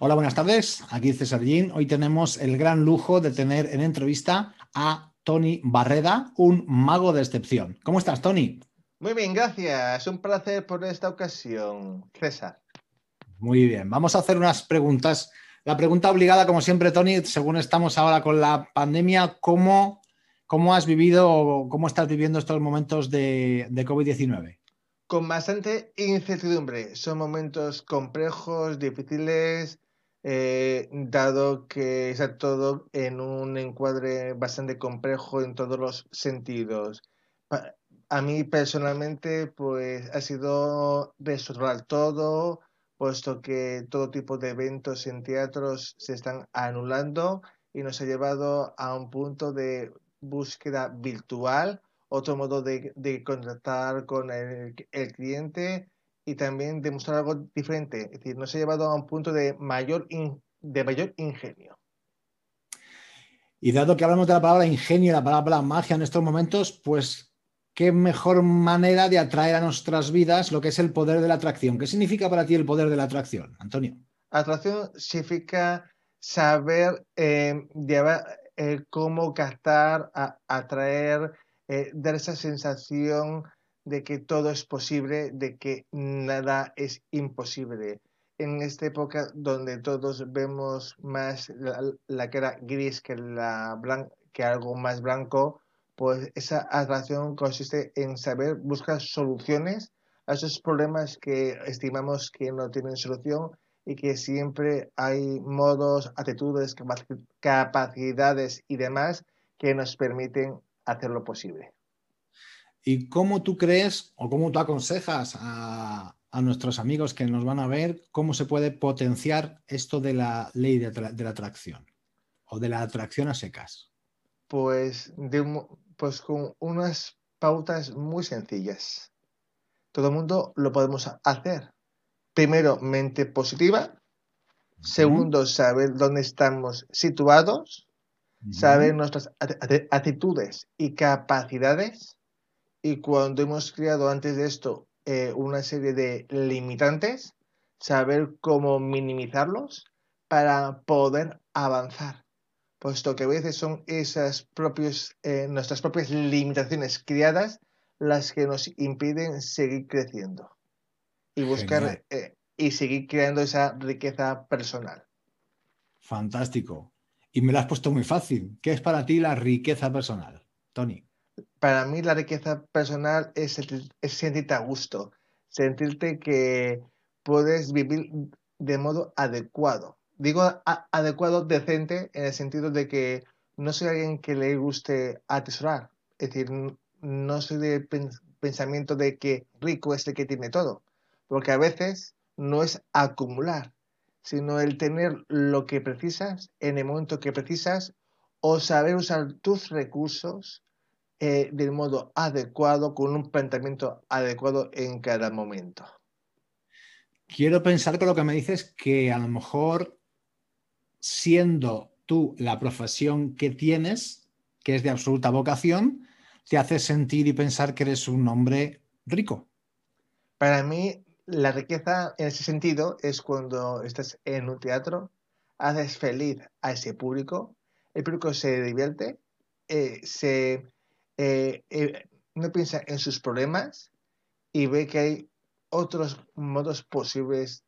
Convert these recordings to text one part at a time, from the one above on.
Hola, buenas tardes. Aquí César Gin. Hoy tenemos el gran lujo de tener en entrevista a Tony Barreda, un mago de excepción. ¿Cómo estás, Tony? Muy bien, gracias. Un placer por esta ocasión, César. Muy bien. Vamos a hacer unas preguntas. La pregunta obligada, como siempre, Tony, según estamos ahora con la pandemia, ¿cómo, cómo has vivido o cómo estás viviendo estos momentos de, de COVID-19? Con bastante incertidumbre. Son momentos complejos, difíciles, eh, dado que está todo en un encuadre bastante complejo en todos los sentidos. A mí personalmente, pues ha sido reestructurar todo, puesto que todo tipo de eventos en teatros se están anulando y nos ha llevado a un punto de búsqueda virtual otro modo de, de contactar con el, cliente y también demostrar algo diferente. Es decir, nos ha llevado a un punto de mayor, de mayor ingenio. Y dado que hablamos de la palabra ingenio y la palabra magia en estos momentos, pues qué mejor manera de atraer a nuestras vidas lo que es el poder de la atracción. ¿Qué significa para ti el poder de la atracción, Antonio? Atracción significa saber eh, eh, cómo captar, atraer, eh, dar esa sensación de que todo es posible, de que nada es imposible. En esta época donde todos vemos más la, cara gris que, la que algo más blanco, pues esa atracción consiste en saber buscar soluciones a esos problemas que estimamos que no tienen solución y que siempre hay modos, actitudes, capacidades y demás que nos permiten hacerlo posible. ¿Y cómo tú crees o cómo tú aconsejas a, nuestros amigos que nos van a ver cómo se puede potenciar esto de la ley de, la atracción o de la atracción a secas? Pues, pues con unas pautas muy sencillas. Todo el mundo lo podemos hacer. Primero, mente positiva. Segundo, saber dónde estamos situados saber nuestras actitudes y capacidades. Y cuando hemos creado antes de esto eh, una serie de limitantes, saber cómo minimizarlos para poder avanzar. Puesto que a veces son esas propios, eh, nuestras propias limitaciones creadas las que nos impiden seguir creciendo y buscar eh, y seguir creando esa riqueza personal. Fantástico. Y me lo has puesto muy fácil. ¿Qué es para ti la riqueza personal, Tony? Para mí la riqueza personal es, sentirte a gusto, sentirte que puedes vivir de modo adecuado. Digo adecuado, decente, en el sentido de que no soy alguien que le guste atesorar. Es decir, no soy de pensamiento de que rico es el que tiene todo. Porque a veces no es acumular, sino el tener lo que precisas en el momento que precisas o saber usar tus recursos eh, del modo adecuado, con un planteamiento adecuado en cada momento. Quiero pensar con lo que me dices que a lo mejor siendo tú la profesión que tienes, que es de absoluta vocación, te hace sentir y pensar que eres un hombre rico. Para mí, la riqueza en ese sentido es cuando estás en un teatro, haces feliz a ese público, el público se divierte, eh, se, eh, eh, no piensa en sus problemas y ve que hay otros modos posibles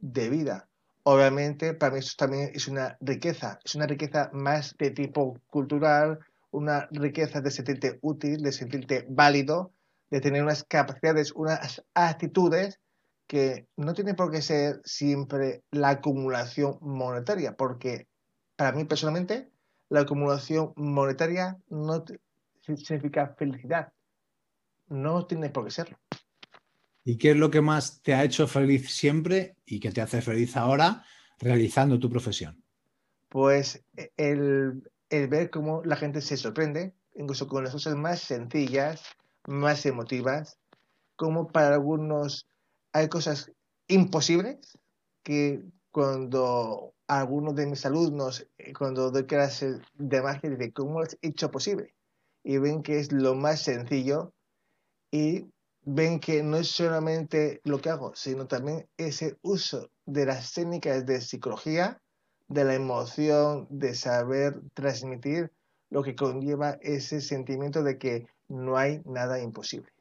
de vida. Obviamente, para mí eso también es una riqueza, es una riqueza más de tipo cultural, una riqueza de sentirte útil, de sentirte válido, de tener unas capacidades, unas actitudes que no tiene por qué ser siempre la acumulación monetaria, porque para mí personalmente la acumulación monetaria no significa felicidad. No tiene por qué serlo. ¿Y qué es lo que más te ha hecho feliz siempre y que te hace feliz ahora realizando tu profesión? Pues e, el, el ver cómo la gente se sorprende, incluso con las cosas más sencillas, más emotivas, como para algunos hay cosas imposibles que cuando algunos de mis alumnos, eh, cuando doy clases de magia, dicen, ¿cómo has hecho posible? Y ven que es lo más sencillo y ven que no es solamente lo que hago, sino también ese uso de las técnicas de psicología, de la emoción, de saber transmitir lo que conlleva ese sentimiento de que no hay nada imposible.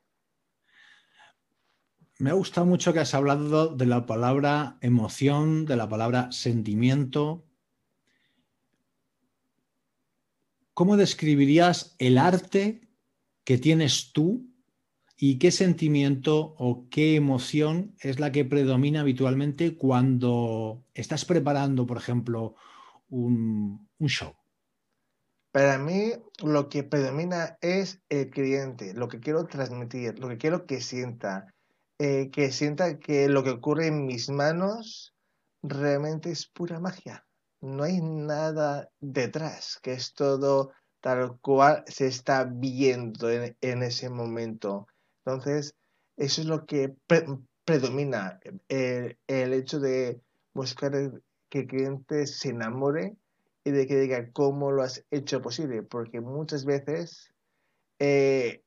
Me ha gustado mucho que has hablado de la palabra emoción, de la palabra sentimiento. ¿Cómo describirías el arte que tienes tú y qué sentimiento o qué emoción es la que predomina habitualmente cuando estás preparando, por ejemplo, un, show? Para mí lo que predomina es el cliente, lo que quiero transmitir, lo que quiero que sienta, eh, que sienta que lo que ocurre en mis manos realmente es pura magia. No hay nada detrás, que es todo tal cual se está viendo en, ese momento. Entonces, eso es lo que predomina, el, hecho de buscar que el cliente se enamore y de que diga cómo lo has hecho posible, porque muchas veces eh,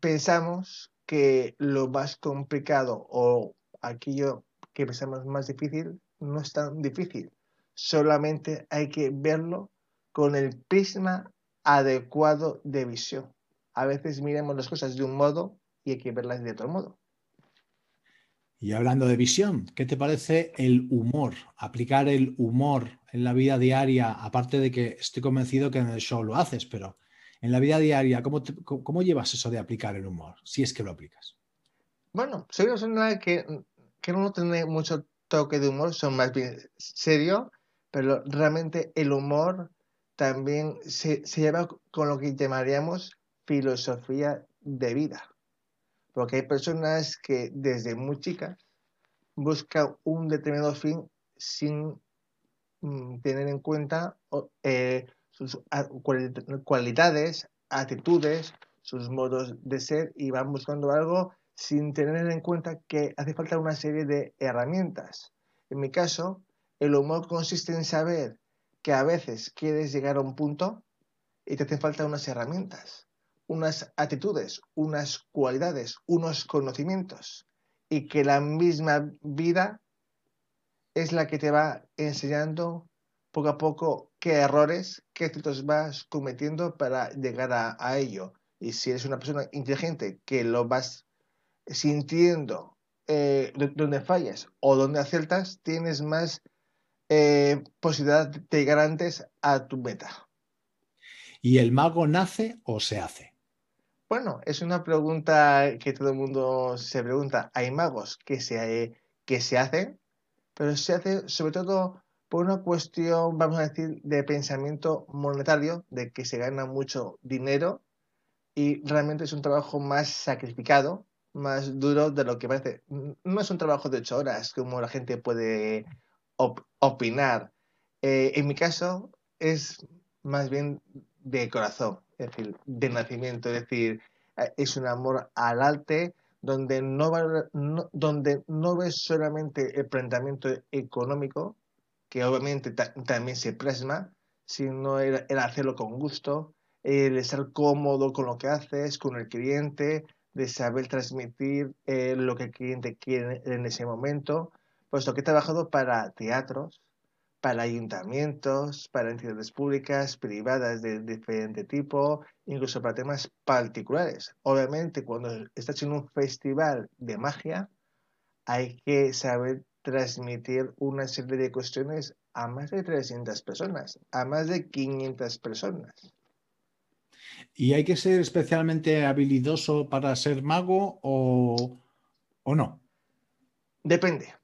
pensamos que lo más complicado o aquello que pensamos más difícil no es tan difícil. Solamente hay que verlo con el prisma adecuado de visión. A veces miremos las cosas de un modo y hay que verlas de otro modo. Y hablando de visión, ¿qué te parece el humor? Aplicar el humor en la vida diaria, aparte de que estoy convencido que en el show lo haces, pero en la vida diaria, ¿cómo, ¿cómo, llevas eso de aplicar el humor? Si es que lo aplicas. Bueno, soy una persona que, que no tiene mucho toque de humor, son más bien serio, pero realmente el humor también se, se lleva con lo que llamaríamos filosofía de vida. Porque hay personas que desde muy chicas buscan un determinado fin sin mm, tener en cuenta eh, sus cualidades, actitudes, sus modos de ser y van buscando algo sin tener en cuenta que hace falta una serie de herramientas. En mi caso, el humor consiste en saber que a veces quieres llegar a un punto y te hacen falta unas herramientas, unas actitudes, unas cualidades, unos conocimientos y que la misma vida es la que te va enseñando poco a poco qué errores, qué actos vas cometiendo para llegar a, ello. Y si eres una persona inteligente que lo vas sintiendo eh, donde fallas o donde aciertas, tienes más eh, posibilidad de llegar antes a tu meta. ¿Y el mago nace o se hace? Bueno, es una pregunta que todo el mundo se pregunta. Hay magos que se, que se hacen, pero se hace sobre todo por una cuestión, vamos a decir, de pensamiento monetario, de que se gana mucho dinero y realmente es un trabajo más sacrificado, más duro de lo que parece. No es un trabajo de ocho horas como la gente puede opinar. Eh, en mi caso es más bien de corazón, es decir, de nacimiento, es decir, eh, es un amor al arte donde no, donde no ves solamente el planteamiento económico, que obviamente también se plasma, sino el, hacerlo con gusto, el estar cómodo con lo que haces, con el cliente, de saber transmitir eh, lo que el cliente quiere en ese momento, puesto que he trabajado para teatros, para ayuntamientos, para entidades públicas, privadas de diferente tipo, incluso para temas particulares. Obviamente, cuando estás en un festival de magia, hay que saber transmitir una serie de cuestiones a más de 300 personas, a más de 500 personas. ¿Y hay que ser especialmente habilidoso para ser mago o, no? Depende.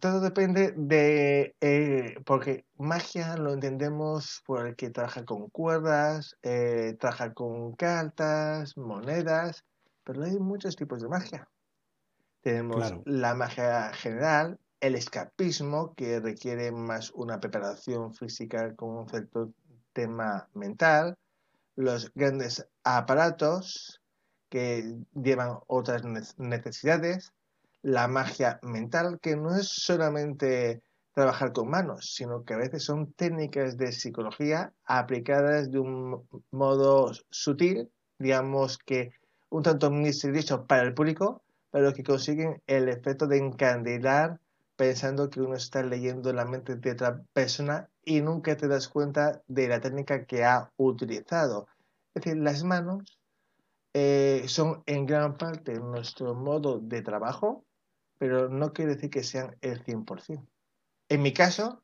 todo depende de, eh, porque magia lo entendemos por el que trabaja con cuerdas, eh, trabaja con cartas, monedas, pero hay muchos tipos de magia. Tenemos la magia general, el escapismo, que requiere más una preparación física con un cierto tema mental, los grandes aparatos que llevan otras necesidades, la magia mental, que no es solamente trabajar con manos, sino que a veces son técnicas de psicología aplicadas de un modo sutil, digamos que un tanto misterioso para el público, pero que consiguen el efecto de encandilar pensando que uno está leyendo la mente de otra persona y nunca te das cuenta de la técnica que ha utilizado. Es decir, las manos eh, son en gran parte nuestro modo de trabajo, pero no quiere decir que sean el 100%. En mi caso,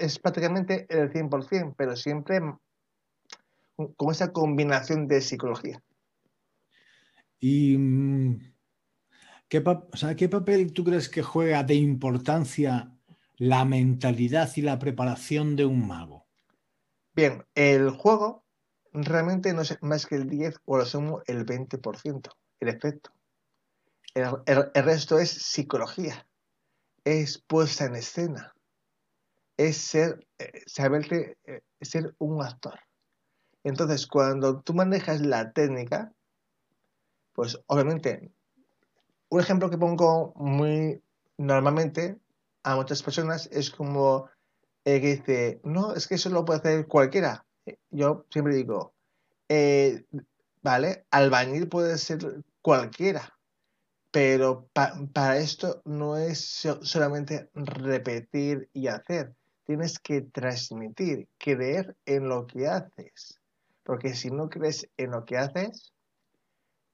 es prácticamente el 100%, pero siempre con esa combinación de psicología. ¿Y ¿qué, ¿qué papel tú crees que juega de importancia la mentalidad y la preparación de un mago? Bien, el juego realmente no es más que el 10 o lo sumo el 20%, el efecto. El, resto es psicología, es puesta en escena, es ser, eh, saberte, eh, ser un actor. Entonces, cuando tú manejas la técnica, pues obviamente, un ejemplo que pongo muy normalmente a muchas personas es como eh, que dice, no, es que eso lo puede hacer cualquiera. Yo siempre digo, eh, vale, albañil puede ser cualquiera, pero para esto no es solamente repetir y hacer, tienes que transmitir, creer en lo que haces, porque si no crees en lo que haces,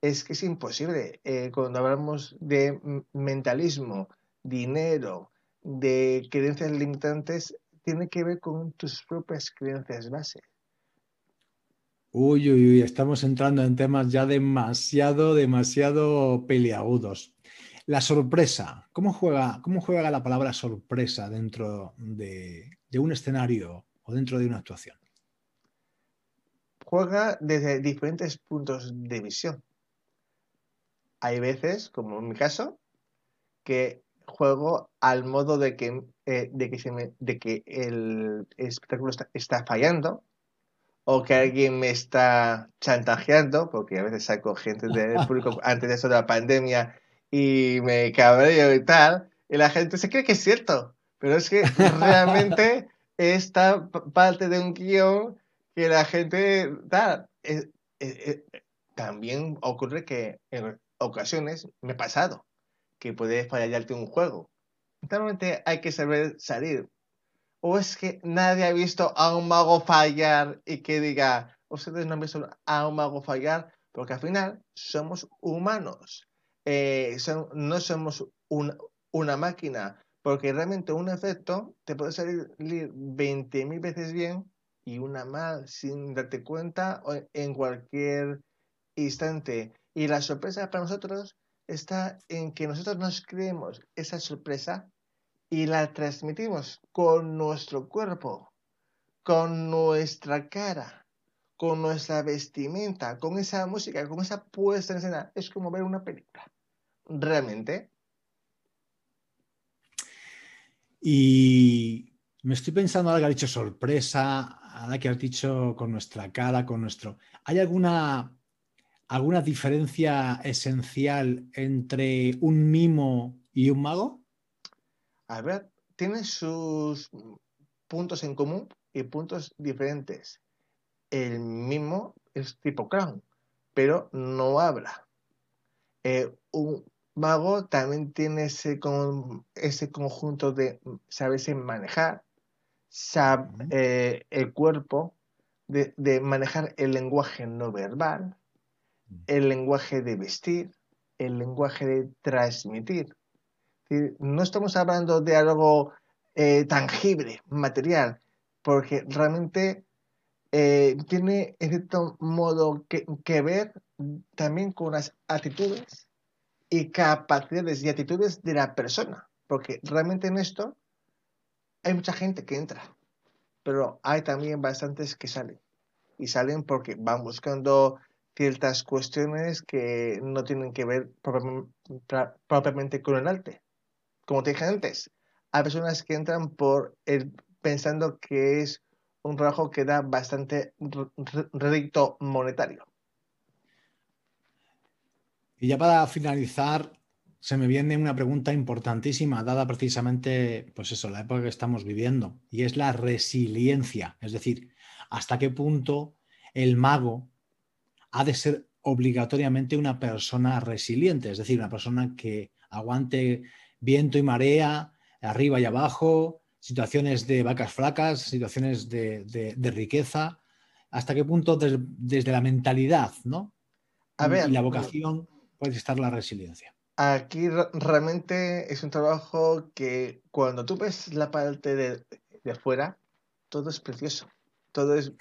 es que es imposible. Eh, cuando hablamos de mentalismo, dinero, de creencias limitantes, tiene que ver con tus propias creencias base. Uy, uy, uy, estamos entrando en temas ya demasiado, demasiado peliagudos. La sorpresa, ¿cómo juega, cómo juega la palabra sorpresa dentro de, un escenario o dentro de una actuación? Juega desde diferentes puntos de visión. Hay veces, como en mi caso, que juego al modo de que, eh, de que, de que el espectáculo está fallando o que alguien me está chantajeando, porque a veces saco gente del público antes de eso de la pandemia y me cabreo y tal, y la gente se cree que es cierto, pero es que realmente esta parte de un guion que la gente tal. también ocurre que en ocasiones me ha pasado que puede fallarte un juego. Realmente hay que saber salir ¿O es que nadie ha visto a un mago fallar y que diga, ustedes no han visto a un mago fallar? Porque al final somos humanos. Eh, no somos una máquina. Porque realmente un efecto te puede salir 20.000 veces bien y una mal sin darte cuenta en cualquier instante. Y la sorpresa para nosotros está en que nosotros nos creemos esa sorpresa y la transmitimos con nuestro cuerpo, con nuestra cara, con nuestra vestimenta, con esa música, con esa puesta en escena. Es como ver una película. Realmente. Y me estoy pensando ahora que has dicho sorpresa, ahora que has dicho con nuestra cara, con nuestro. ¿Hay alguna, alguna diferencia esencial entre un mimo y un mago? A ver, tiene sus puntos en común y puntos diferentes. El mismo es tipo clown, pero no habla. Eh, un mago también tiene ese, ese conjunto de saberse manejar, eh, el cuerpo, de, de, manejar el lenguaje no verbal, el lenguaje de vestir, el lenguaje de transmitir. No estamos hablando de algo eh, tangible, material, porque realmente eh, tiene en cierto modo que, ver también con las actitudes y capacidades y actitudes de la persona, porque realmente en esto hay mucha gente que entra, pero hay también bastantes que salen, y salen porque van buscando ciertas cuestiones que no tienen que ver propiamente con el arte, como te dije antes, hay personas que entran por el, pensando que es un trabajo que da bastante rédito monetario. Y ya para finalizar, se me viene una pregunta importantísima, dada precisamente, pues eso, la época que estamos viviendo, y es la resiliencia. Es decir, hasta qué punto el mago ha de ser obligatoriamente una persona resiliente, es decir, una persona que aguante viento y marea, arriba y abajo, situaciones de vacas flacas, situaciones de, riqueza. ¿Hasta qué punto desde la mentalidad ¿no? A ver, y la vocación puede estar la resiliencia? Aquí realmente es un trabajo que cuando tú ves la parte de, de fuera, todo es precioso, todo es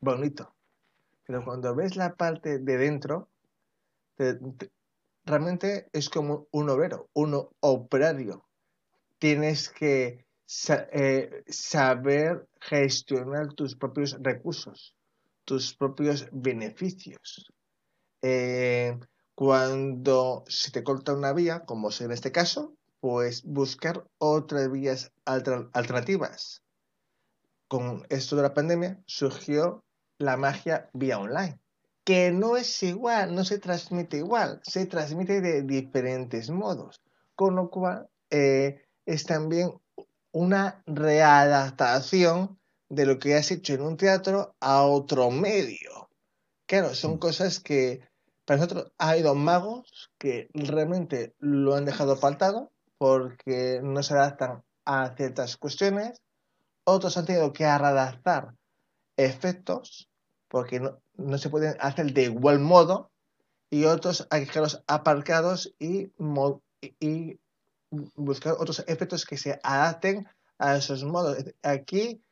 bonito. Pero cuando ves la parte de dentro, realmente es como un obrero, un operario. Tienes que eh, saber gestionar tus propios recursos, tus propios beneficios. Eh, cuando se te corta una vía, como es en este caso, pues buscar otras vías alternativas. Con esto de la pandemia surgió la magia vía online, que no es igual, no se transmite igual, se transmite de diferentes modos, con lo cual eh, es también una readaptación de lo que has hecho en un teatro a otro medio. Claro, son mm. cosas que para nosotros ha habido magos que realmente lo han dejado faltado porque no se adaptan a ciertas cuestiones. Otros han tenido que readaptar efectos porque no, se pueden hacer de igual modo y otros hay que dejarlos aparcados y, y buscar otros efectos que se adapten a esos modos. Aquí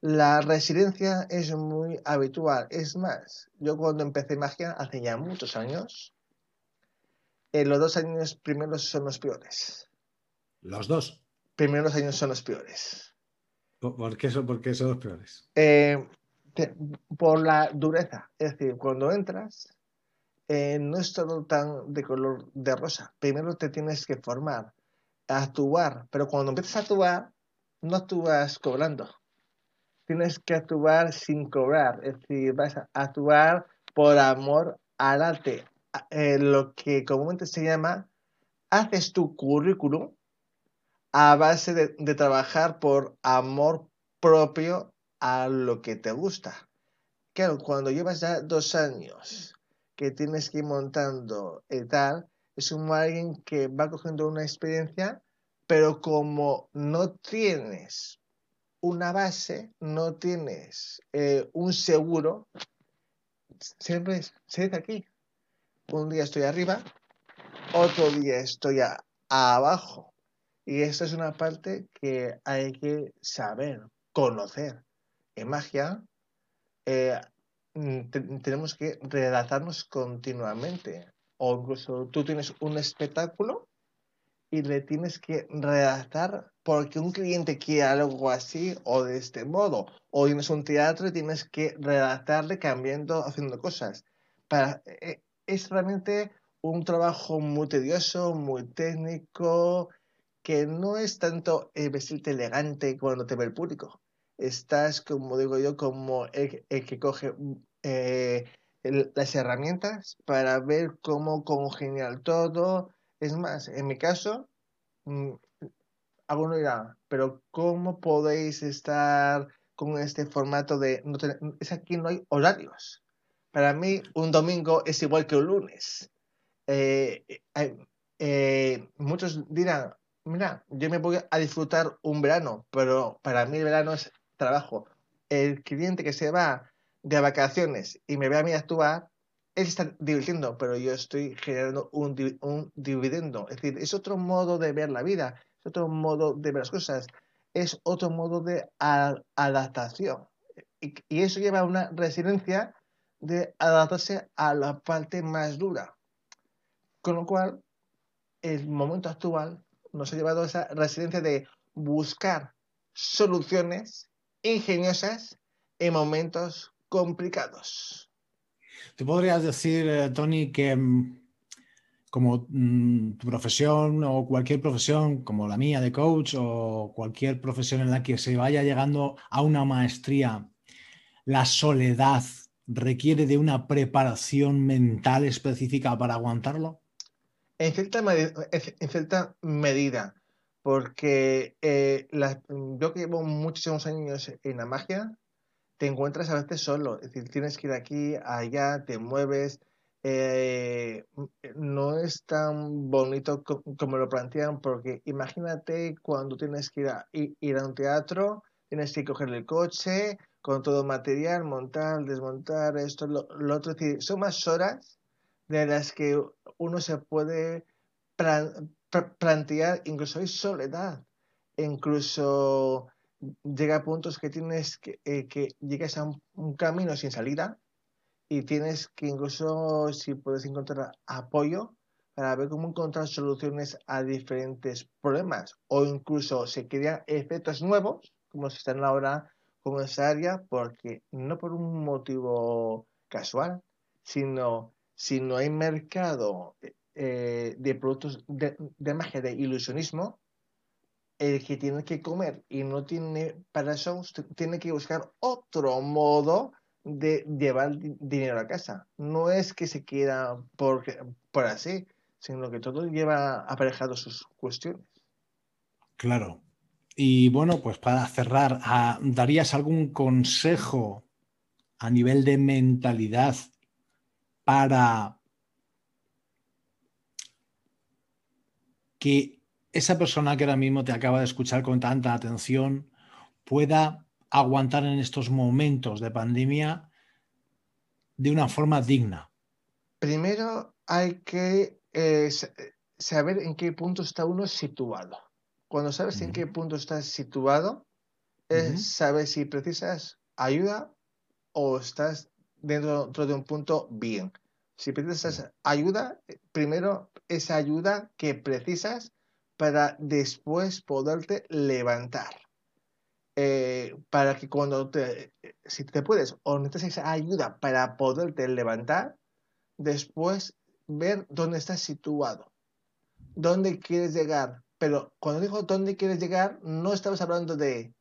la resiliencia es muy habitual. Es más, yo cuando empecé magia hace ya muchos años, en los dos años primeros son los peores. ¿Los dos? Primeros años son los peores. ¿Por qué son, por qué son los peores? Eh, por la dureza. Es decir, cuando entras, eh, no es todo tan de color de rosa. Primero te tienes que formar, actuar, pero cuando empiezas a actuar, no actúas cobrando. Tienes que actuar sin cobrar, es decir, vas a actuar por amor al arte. Eh, lo que comúnmente se llama, haces tu currículum a base de trabajar por amor propio a lo que te gusta. Claro, cuando llevas ya dos años que tienes que ir montando y tal, es como alguien que va cogiendo una experiencia, pero como no tienes una base, no tienes eh, un seguro, siempre se dice aquí. Un día estoy arriba, otro día estoy abajo. Y esta es una parte que hay que saber, conocer en magia eh, mm, tenemos que redactarnos continuamente. O incluso tú tienes un espectáculo y le tienes que redactar porque un cliente quiere algo así o de este modo. O tienes un teatro y tienes que redactarle cambiando, haciendo cosas. Para, eh, es realmente un trabajo muy tedioso, muy técnico, que no es tanto vestirte elegante cuando te ve el público, estás, como digo yo, como el, que coge eh, las herramientas para ver cómo congeniar todo. Es más, en mi caso, mm, alguno dirá, pero ¿cómo podéis estar con este formato de... No es aquí no hay horarios. Para mí, un domingo es igual que un lunes. Eh, eh, muchos dirán, mira, yo me voy a disfrutar un verano, pero para mí el verano es trabajo, el cliente que se va de vacaciones y me ve a mí actuar, él está divirtiendo, pero yo estoy generando un, dividendo. Es decir, es otro modo de ver la vida, es otro modo de ver las cosas, es otro modo de adaptación. Y, y, eso lleva a una resiliencia de adaptarse a la parte más dura. Con lo cual, el momento actual nos ha llevado a esa resiliencia de buscar soluciones ingeniosas en momentos complicados. ¿Tú podrías decir, eh, Tony, que mm, como mm, tu profesión o cualquier profesión como la mía de coach o cualquier profesión en la que se vaya llegando a una maestría, la soledad requiere de una preparación mental específica para aguantarlo? En cierta, en cierta medida, porque eh, yo que llevo muchísimos años en la magia, te encuentras a veces solo, es decir, tienes que ir aquí, allá, te mueves, eh, no es tan bonito como lo plantean, porque imagínate cuando tienes que ir a, ir a un teatro, tienes que coger el coche con todo material, montar, desmontar, esto, lo, otro. son más horas de las que uno se puede plantear, incluso hay soledad, incluso llega a puntos que tienes que, eh, que llegas a un camino sin salida y tienes que incluso si puedes encontrar apoyo para ver cómo encontrar soluciones a diferentes problemas. O incluso se crean efectos nuevos como se están ahora con esa área porque no por un motivo casual sino si no hay mercado eh, de productos de, magia de ilusionismo el que tiene que comer y no tiene para eso tiene que buscar otro modo de llevar dinero a casa. No es que se quiera por, por así, sino que todo lleva aparejado sus cuestiones. Claro. Y bueno, pues para cerrar, ah, ¿darías algún consejo a nivel de mentalidad para que esa persona que ahora mismo te acaba de escuchar con tanta atención pueda aguantar en estos momentos de pandemia de una forma digna? Primero hay que eh, saber en qué punto está uno situado. Cuando sabes en qué punto estás situado, es saber si precisas ayuda o estás dentro, de un punto bien. Si precisas ayuda, primero esa ayuda que precisas para después poderte levantar. Eh, para que cuando te, si te puedes o necesitas ayuda para poderte levantar, después ver dónde estás situado, dónde quieres llegar. Pero cuando digo dónde quieres llegar, no estamos hablando de,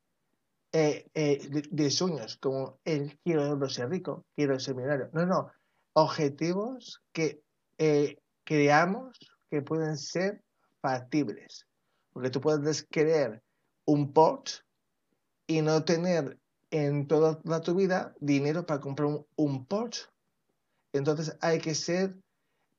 eh, eh, de, sueños, como el quiero ser rico, quiero ser millonario. No, no. Objetivos que creamos que pueden ser factibles. Porque tú puedes querer un Porsche y no tener en toda, tu vida dinero para comprar un, Porsche. Entonces hay que ser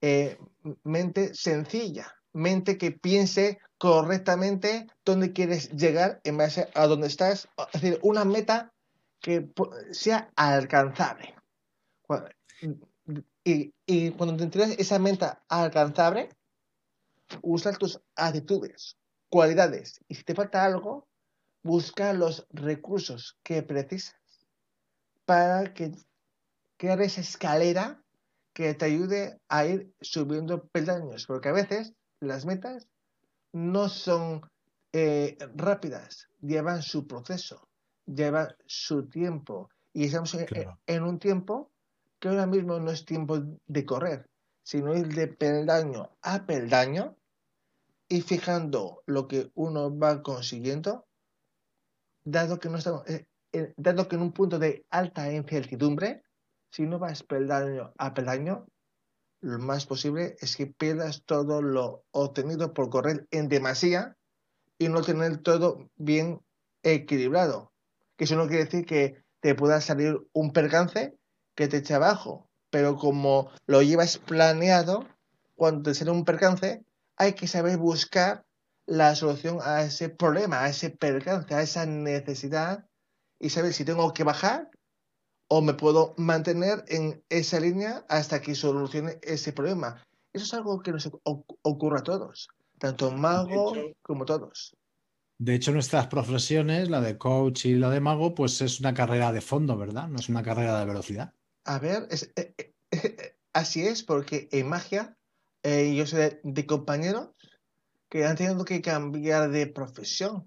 eh, mente sencilla, mente que piense correctamente dónde quieres llegar en base a dónde estás. Es decir, una meta que sea alcanzable. Y, y cuando te entregas esa meta alcanzable, usa tus actitudes, cualidades. Y si te falta algo, busca los recursos que precisas para que crear esa escalera que te ayude a ir subiendo peldaños, porque a veces las metas no son eh, rápidas, llevan su proceso, llevan su tiempo. Y estamos en, un tiempo que ahora mismo no es tiempo de correr, sino ir de peldaño a peldaño y fijando lo que uno va consiguiendo dado que no estamos, eh, eh, dado que en un punto de alta incertidumbre, si no vas peldaño a peldaño, lo más posible es que pierdas todo lo obtenido por correr en demasía y no tener todo bien equilibrado. Que eso no quiere decir que te pueda salir un percance que te eche abajo, pero como lo llevas planeado, cuando te sale un percance, hay que saber buscar la solución a ese problema, a ese percance, a esa necesidad y saber si tengo que bajar o me puedo mantener en esa línea hasta que solucione ese problema. Eso es algo que nos ocurre a todos, tanto mago como todos. De hecho, nuestras profesiones, la de coach y la de mago, pues es una carrera de fondo, ¿verdad? No es una carrera de velocidad. A ver, eh, eh, eh, así es, porque en magia yo soy de compañeros que han tenido que cambiar de profesión.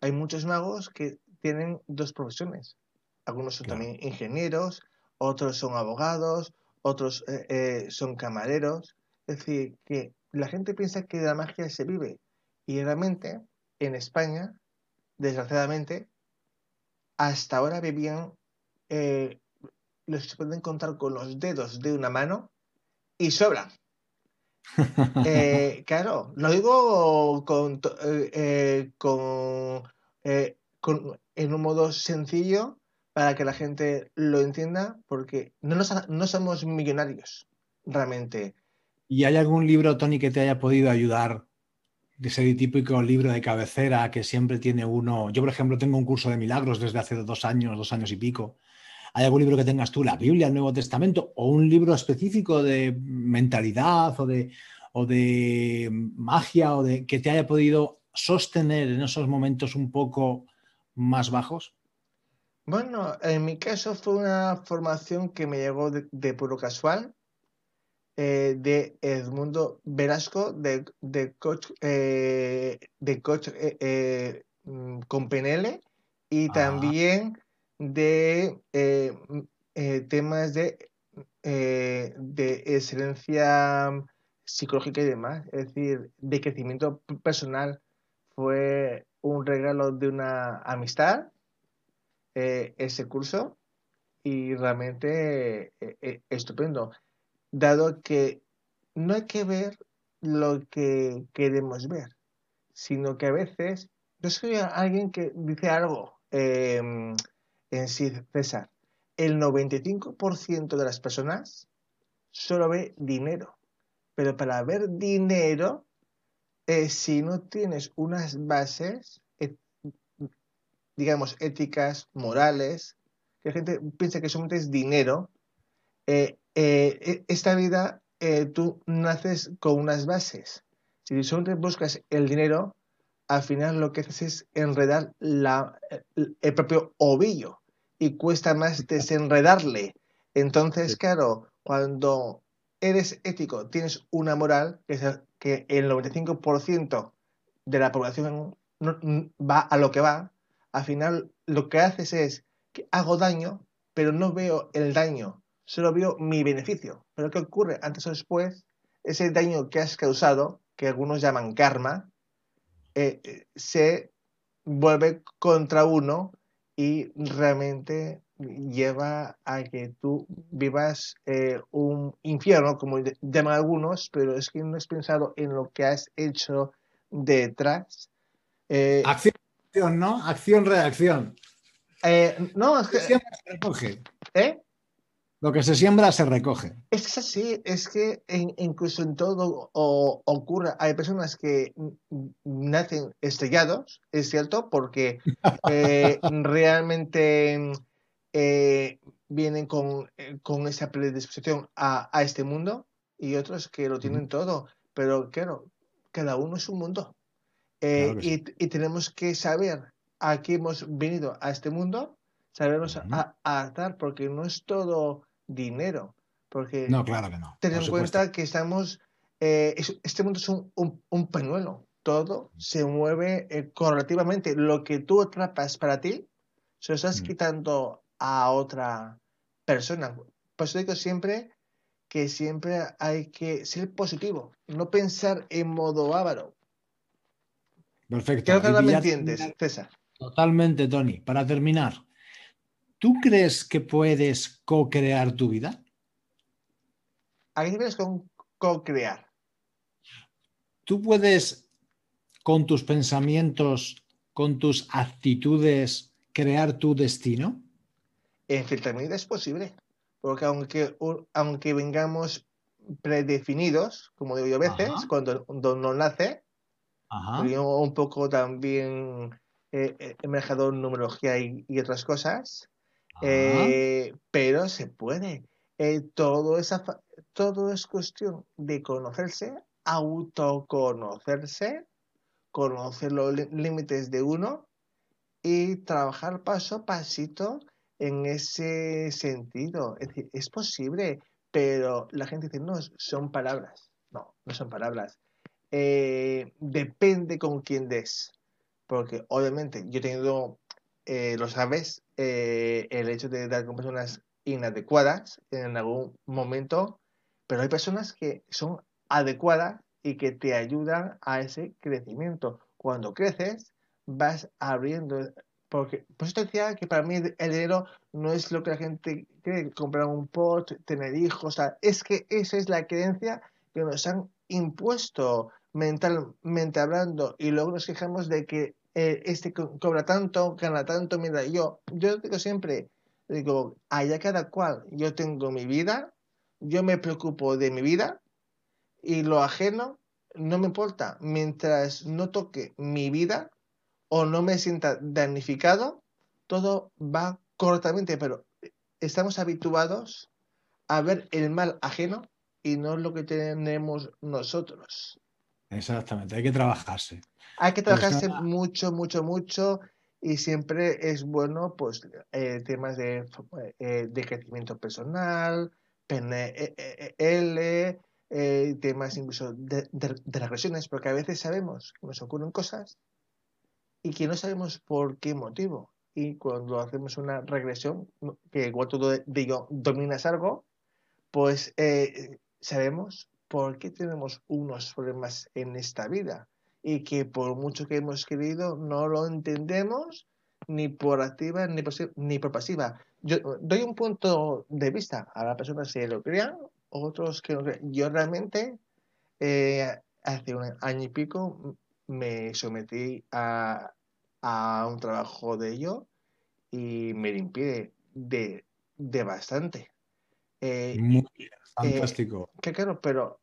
Hay muchos magos que tienen dos profesiones. Algunos son también ingenieros, otros son abogados, otros eh, eh, son camareros. Es decir, que la gente piensa que la magia se vive. Y realmente, en España, desgraciadamente, hasta ahora vivían, eh, los se pueden contar con los dedos de una mano y sobran. Eh, claro, lo digo con, eh, eh, con, en un modo sencillo para que la gente lo entienda, porque no, no somos millonarios, realmente. ¿Y hay algún libro, Tony, que te haya podido ayudar? De ese típico libro de cabecera que siempre tiene uno. Yo, por ejemplo, tengo un curso de milagros desde hace dos años, dos años y pico. ¿Hay algún libro que tengas tú, la Biblia, el Nuevo Testamento, o un libro específico de mentalidad o de, o de magia o de que te haya podido sostener en esos momentos un poco más bajos? Bueno, en mi caso fue una formación que me llegó de, puro casual, eh, de Edmundo Velasco, de, coach, eh, de coach eh, mm, con PNL, y ah. también de temas de, de excelencia psicológica y demás, es decir, de crecimiento personal. Fue un regalo de una amistad eh, ese curso y realmente eh, eh, estupendo, dado que no hay que ver lo que queremos ver, sino que a veces yo soy alguien que dice algo em, en sí, César, el 95% de las personas solo ve dinero, pero para ver dinero, si no tienes unas bases, digamos, éticas, morales, que la gente piensa que solamente es dinero, eh, eh, e, esta vida eh, tú naces con unas bases. Si solamente buscas el dinero, al final lo que haces es enredar la, el propio ovillo y cuesta más desenredarle. Entonces, claro, cuando eres ético, tienes una moral, que, es que el 95% de la población va a lo que va, al final lo que haces es que hago daño, pero no veo el daño, solo veo mi beneficio. Pero ¿qué ocurre? Antes o después, ese daño que has causado, que algunos llaman karma, eh, eh, se vuelve contra uno y realmente lleva a que tú vivas eh, un infierno, como llaman algunos, pero es que no has pensado en lo que has hecho detrás. Acción ¿no? Acción-reacción. Eh, no, es que. Recoge. ¿Eh? Lo que se siembra se recoge. Es así, es que incluso en todo ocurre. Hay personas que nacen estrellados, es cierto, porque eh, realmente eh, vienen con, con, esa predisposición a, a, este mundo y otros que lo tienen todo. Pero claro, cada uno es un mundo. Eh, y, tenemos que saber a qué hemos venido a este mundo, sabernos adaptar, porque no es todo dinero. Porque no, claro que no. Ten en cuenta que estamos, eh, este mundo es un, un, pañuelo, todo se mueve eh, correlativamente. Lo que tú atrapas para ti, se lo estás quitando a otra persona. Por eso digo siempre que siempre hay que ser positivo, no pensar en modo avaro, Perfecto. Creo que me entiendes, César. Totalmente, Tony. Para terminar, ¿tú crees que puedes co-crear tu vida? ¿A qué crees con co-crear? ¿Tú puedes, con tus pensamientos, con tus actitudes, crear tu destino? En cierta medida es posible. Porque aunque, aunque vengamos predefinidos, como digo yo a veces, cuando, cuando no nace, un poco también eh, eh, manejado numerología y, otras cosas, eh, pero se puede. todo, esa, todo es cuestión de conocerse, autoconocerse, conocer los límites de uno y trabajar paso a pasito en ese sentido. Es decir, es posible, pero la gente dice, no, son palabras. No, no son palabras. Eh, depende con quién des. Porque obviamente yo he tenido, eh, lo sabes, eh, el hecho de dar con personas inadecuadas en algún momento, pero hay personas que son adecuadas y que te ayudan a ese crecimiento. Cuando creces, vas abriendo. Porque, por eso te decía que para mí el dinero no es lo que la gente cree, comprar un pot, tener hijos, es que esa es la creencia que nos han impuesto mentalmente hablando y luego nos quejamos de que eh, este cobra tanto, gana tanto, mira, yo, yo digo siempre, digo, allá cada cual, yo tengo mi vida, yo me preocupo de mi vida y lo ajeno no me importa. Mientras no toque mi vida o no me sienta damnificado, todo va correctamente, pero estamos habituados a ver el mal ajeno y no lo que tenemos nosotros. Exactamente, hay que trabajarse. Hay que trabajarse mucho, mucho, mucho y siempre es bueno pues eh, temas de, eh, de crecimiento personal, PNL, eh, temas incluso de, regresiones, porque a veces sabemos que nos ocurren cosas y que no sabemos por qué motivo. Y cuando hacemos una regresión, que igual tú digo, dominas algo, pues eh, sabemos por qué tenemos unos problemas en esta vida y que por mucho que hemos querido no lo entendemos ni por activa ni por, pasiva. Yo doy un punto de vista a la persona si lo crean otros que Yo realmente eh, hace un año y pico me sometí a, un trabajo de ello y me limpié de bastante. Eh, Muy bien, eh, fantástico. que claro, pero...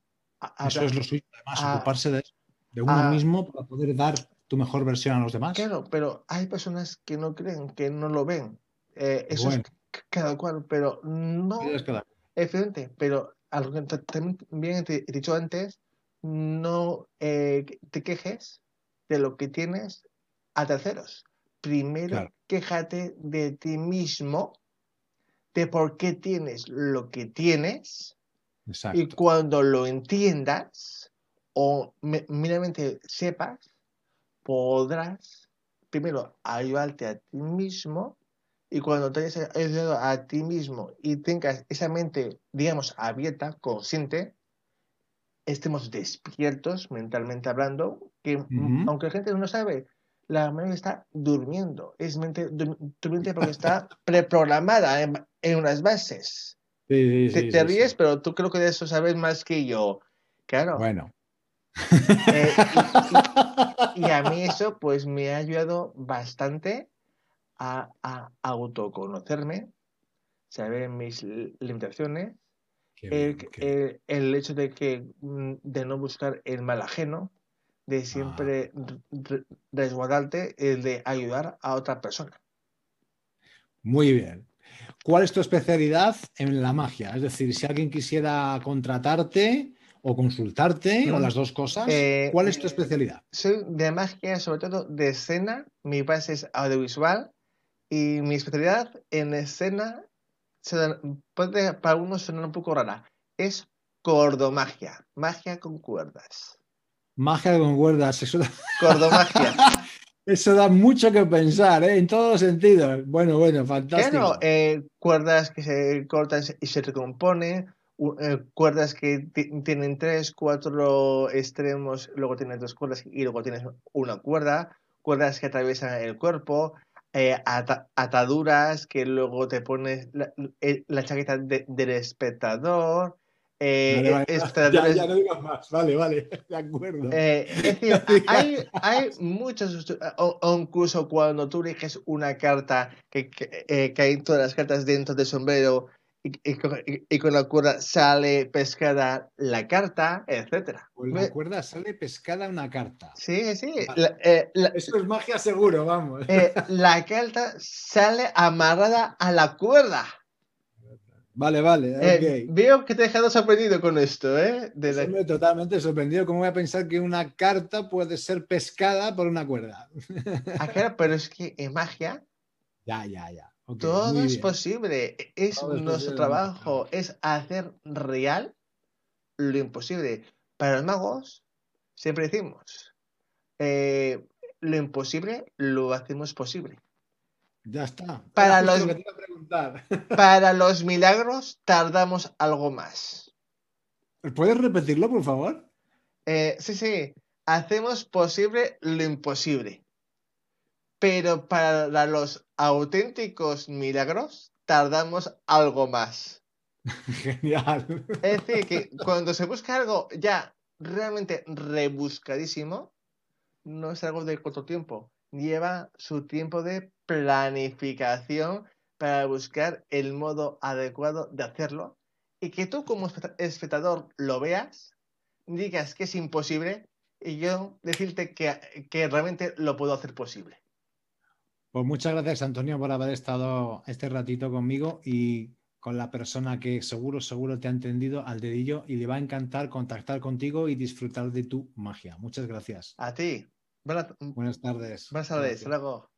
Eso es lo suyo, además, ocuparse de, de uno mismo para poder dar tu mejor versión a los demás. Claro, pero hay personas que no creen, que no lo ven. eso es cada cual, pero no... Es Evidente, pero algo que también he dicho antes, no eh, te quejes de lo que tienes a terceros. Primero, quéjate de ti mismo, de por qué tienes lo que tienes. Y cuando lo entiendas o mínimamente sepas, podrás primero ayudarte a ti mismo y cuando te hayas ayudado a ti mismo y tengas esa mente, digamos, abierta, consciente, estemos despiertos mentalmente hablando, que aunque la gente no sabe, la mente está durmiendo. Es mente durmiente porque está preprogramada en, unas bases. Sí, sí, te, ríes, pero tú creo que de eso sabes más que yo. Claro. Bueno. Eh, y, a mí eso pues me ha ayudado bastante a, autoconocerme, saber mis limitaciones, el, hecho de que mm, de no buscar el mal ajeno, de ah. siempre resguardarte, el de ayudar a otra persona. Muy bien. ¿Cuál es tu especialidad en la magia? Es decir, si alguien quisiera contratarte o consultarte o las dos cosas, eh, ¿cuál es tu especialidad? Soy de magia, sobre todo de escena. Mi base es audiovisual y mi especialidad en escena puede para algunos sonar un poco rara. Es cordomagia, magia con cuerdas. Magia con cuerdas, eso da... Cordomagia. eso da mucho que pensar, ¿eh? en todos los sentidos. Bueno, bueno, fantástico. Eh, cuerdas que se cortan y se recomponen, eh, cuerdas que tienen tres, cuatro extremos, luego tienes dos cuerdas y luego tienes una cuerda, cuerdas que atraviesan el cuerpo, eh, ataduras que luego te pones la, eh, chaqueta del espectador. Eh, ya, no digas más, vale, vale, de acuerdo. es decir, hay, hay muchos, o, incluso cuando tú eliges una carta que, que, que, hay todas las cartas dentro del sombrero y, con la cuerda sale pescada la carta, etcétera. Con la cuerda sale pescada una carta. Sí, sí. Eh, Eso es magia seguro, vamos. Eh, la carta sale amarrada a la cuerda. Vale, vale. Eh, veo que te he dejado sorprendido con esto, ¿eh? totalmente sorprendido. ¿Cómo voy a pensar que una carta puede ser pescada por una cuerda? Ah, claro, pero es que en magia. Ya, ya, ya. Todo es posible. Es nuestro trabajo, es hacer real lo imposible. Para los magos, siempre decimos, eh, lo imposible lo hacemos posible. Ya está. Para los, para los milagros tardamos algo más. ¿Puedes repetirlo, por favor? Eh, sí, sí. Hacemos posible lo imposible. Pero para los auténticos milagros tardamos algo más. Genial. Es decir, que cuando se busca algo ya realmente rebuscadísimo, no es algo de corto tiempo. Lleva su tiempo de planificación para buscar el modo adecuado de hacerlo y que tú como espectador lo veas, digas que es imposible y yo decirte que, que realmente lo puedo hacer posible. Pues muchas gracias, Antonio, por haber estado este ratito conmigo y con la persona que seguro, seguro te ha entendido al dedillo y le va a encantar contactar contigo y disfrutar de tu magia. Muchas gracias. A ti. Buenas tardes. Buenas tardes. Luego.